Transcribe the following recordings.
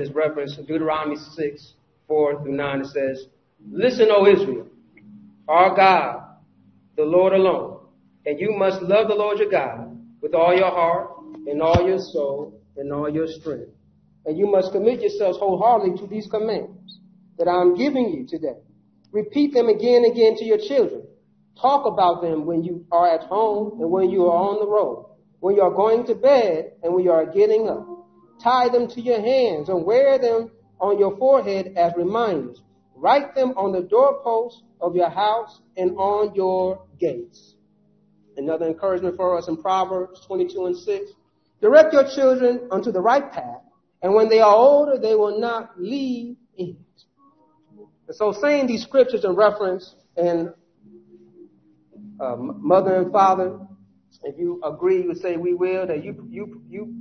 this reference to Deuteronomy 6, 4 through 9. It says, Listen, O Israel, our God, the Lord alone, and you must love the Lord your God with all your heart and all your soul and all your strength. And you must commit yourselves wholeheartedly to these commands that I'm giving you today. Repeat them again and again to your children. Talk about them when you are at home and when you are on the road, when you are going to bed and when you are getting up. Tie them to your hands and wear them on your forehead as reminders. Write them on the doorposts of your house and on your gates. Another encouragement for us in Proverbs 22 and 6. Direct your children unto the right path, and when they are older, they will not leave it. And so saying these scriptures in reference and uh, mother and father, if you agree, you say we will, that you, you, you,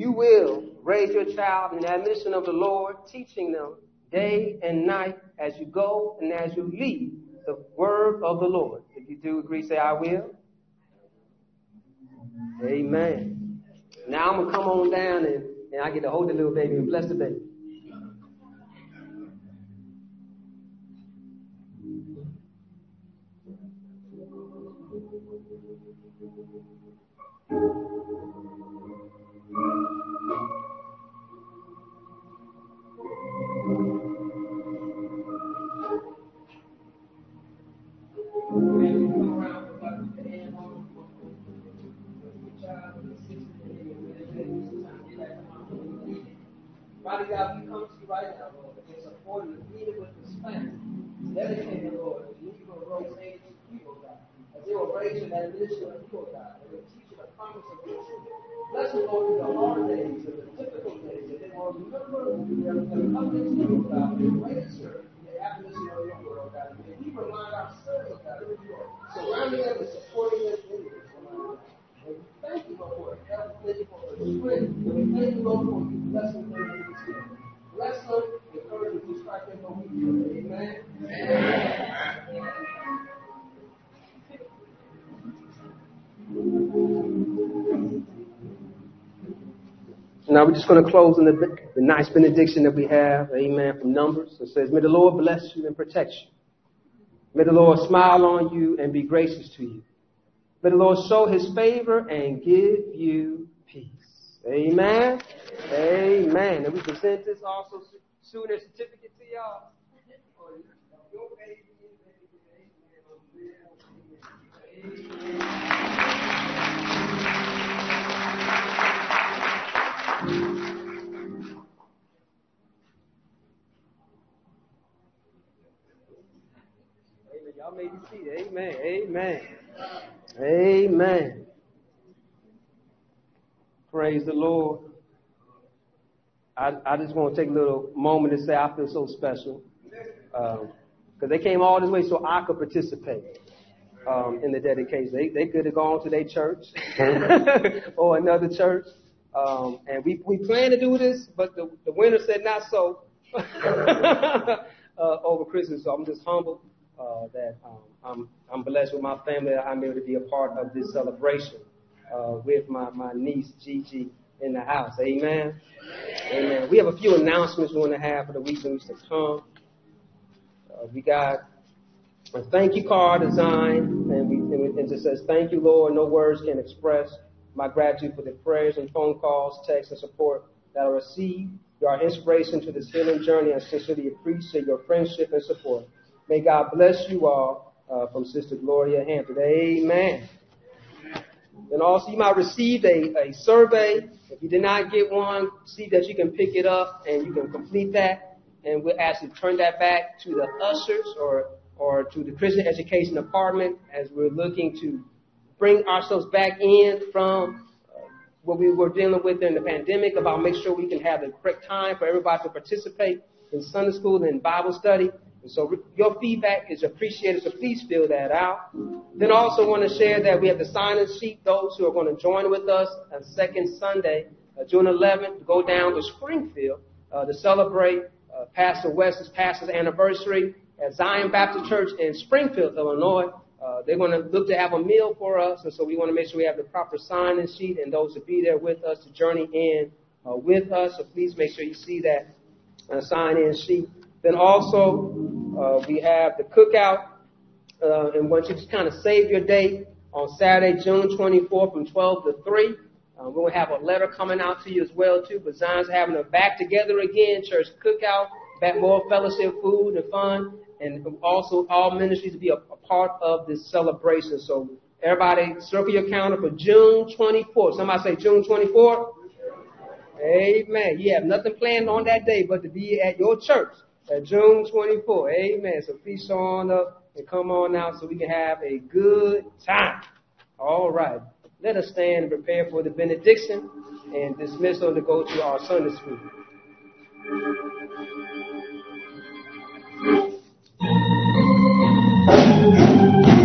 you will raise your child in the admonition of the Lord, teaching them day and night as you go and as you leave the word of the Lord. If you do agree, say I will. Amen. Now I'm gonna come on down and, and I get to hold the little baby and bless the baby. Father God, we come to you right now, Lord, in support of the meeting with this family. Dedicated, Lord, to you will raise age to you, oh God. As they will raise in that mission of you, oh God. They will teach you the promise of your truth. Bless them, Lord, through the hard days and the difficult days. And they will remember their covenants to you, God. Their greatest service, the admonition of your word, oh God. And we remind ourselves, God, that you surrounding them and supporting them in this, And we thank you, Lord, for it. Thank you for the strength. And we thank you, Lord, for your blessing Amen. Amen. Now we're just going to close in the, the nice benediction that we have, amen, from Numbers. It says, May the Lord bless you and protect you. May the Lord smile on you and be gracious to you. May the Lord show his favor and give you peace. Amen. Amen. And we present this also soon as certificate to y'all. Y'all may be seated. Amen. Amen. Amen. Praise the Lord. I, I just want to take a little moment to say I feel so special. Because um, they came all this way so I could participate um, in the dedication. They, they could have gone to their church or another church. Um, and we, we plan to do this, but the, the winter said not so uh, over Christmas. So I'm just humbled uh, that um, I'm, I'm blessed with my family. I'm able to be a part of this celebration uh, with my, my niece Gigi in the house. Amen. Amen. We have a few announcements we want to have for the weeks to come. Uh, we got a thank you card designed, and, we, and it says, Thank you, Lord. No words can express my gratitude for the prayers and phone calls, texts, and support that I received. You are inspiration to this healing journey. I sincerely appreciate your friendship and support. May God bless you all uh, from Sister Gloria Hampton. Amen. And also, you might receive a, a survey. If you did not get one, see that you can pick it up and you can complete that. And we'll actually turn that back to the ushers or, or to the Christian Education Department as we're looking to bring ourselves back in from uh, what we were dealing with during the pandemic about make sure we can have the correct time for everybody to participate in Sunday school and Bible study. And so your feedback is appreciated, so please fill that out. Then also want to share that we have the sign-in sheet, those who are going to join with us on second Sunday, uh, June 11th, to go down to Springfield uh, to celebrate uh, Pastor West's pastor's anniversary at Zion Baptist Church in Springfield, Illinois. Uh, they're going to look to have a meal for us, and so we want to make sure we have the proper sign-in sheet and those to be there with us to journey in uh, with us. So please make sure you see that uh, sign-in sheet. Then also uh, we have the cookout, uh, and once you just kind of save your date on Saturday, June 24th from 12 to 3. Uh, we're going to have a letter coming out to you as well too. But Zion's having a back together again church cookout, back more fellowship, food and fun, and also all ministries to be a, a part of this celebration. So everybody, circle your calendar for June 24th. Somebody say June 24th. Amen. You have nothing planned on that day but to be at your church at June 24th. Amen. So please on up and come on out so we can have a good time. All right. Let us stand and prepare for the benediction and dismissal to go to our Sunday school.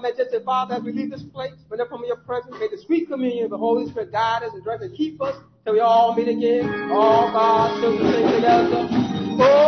majestic Father, as we leave this place, whenever from your presence, may the sweet communion of the Holy Spirit guide us and direct and keep us till we all meet again. All God's children sing together. Oh,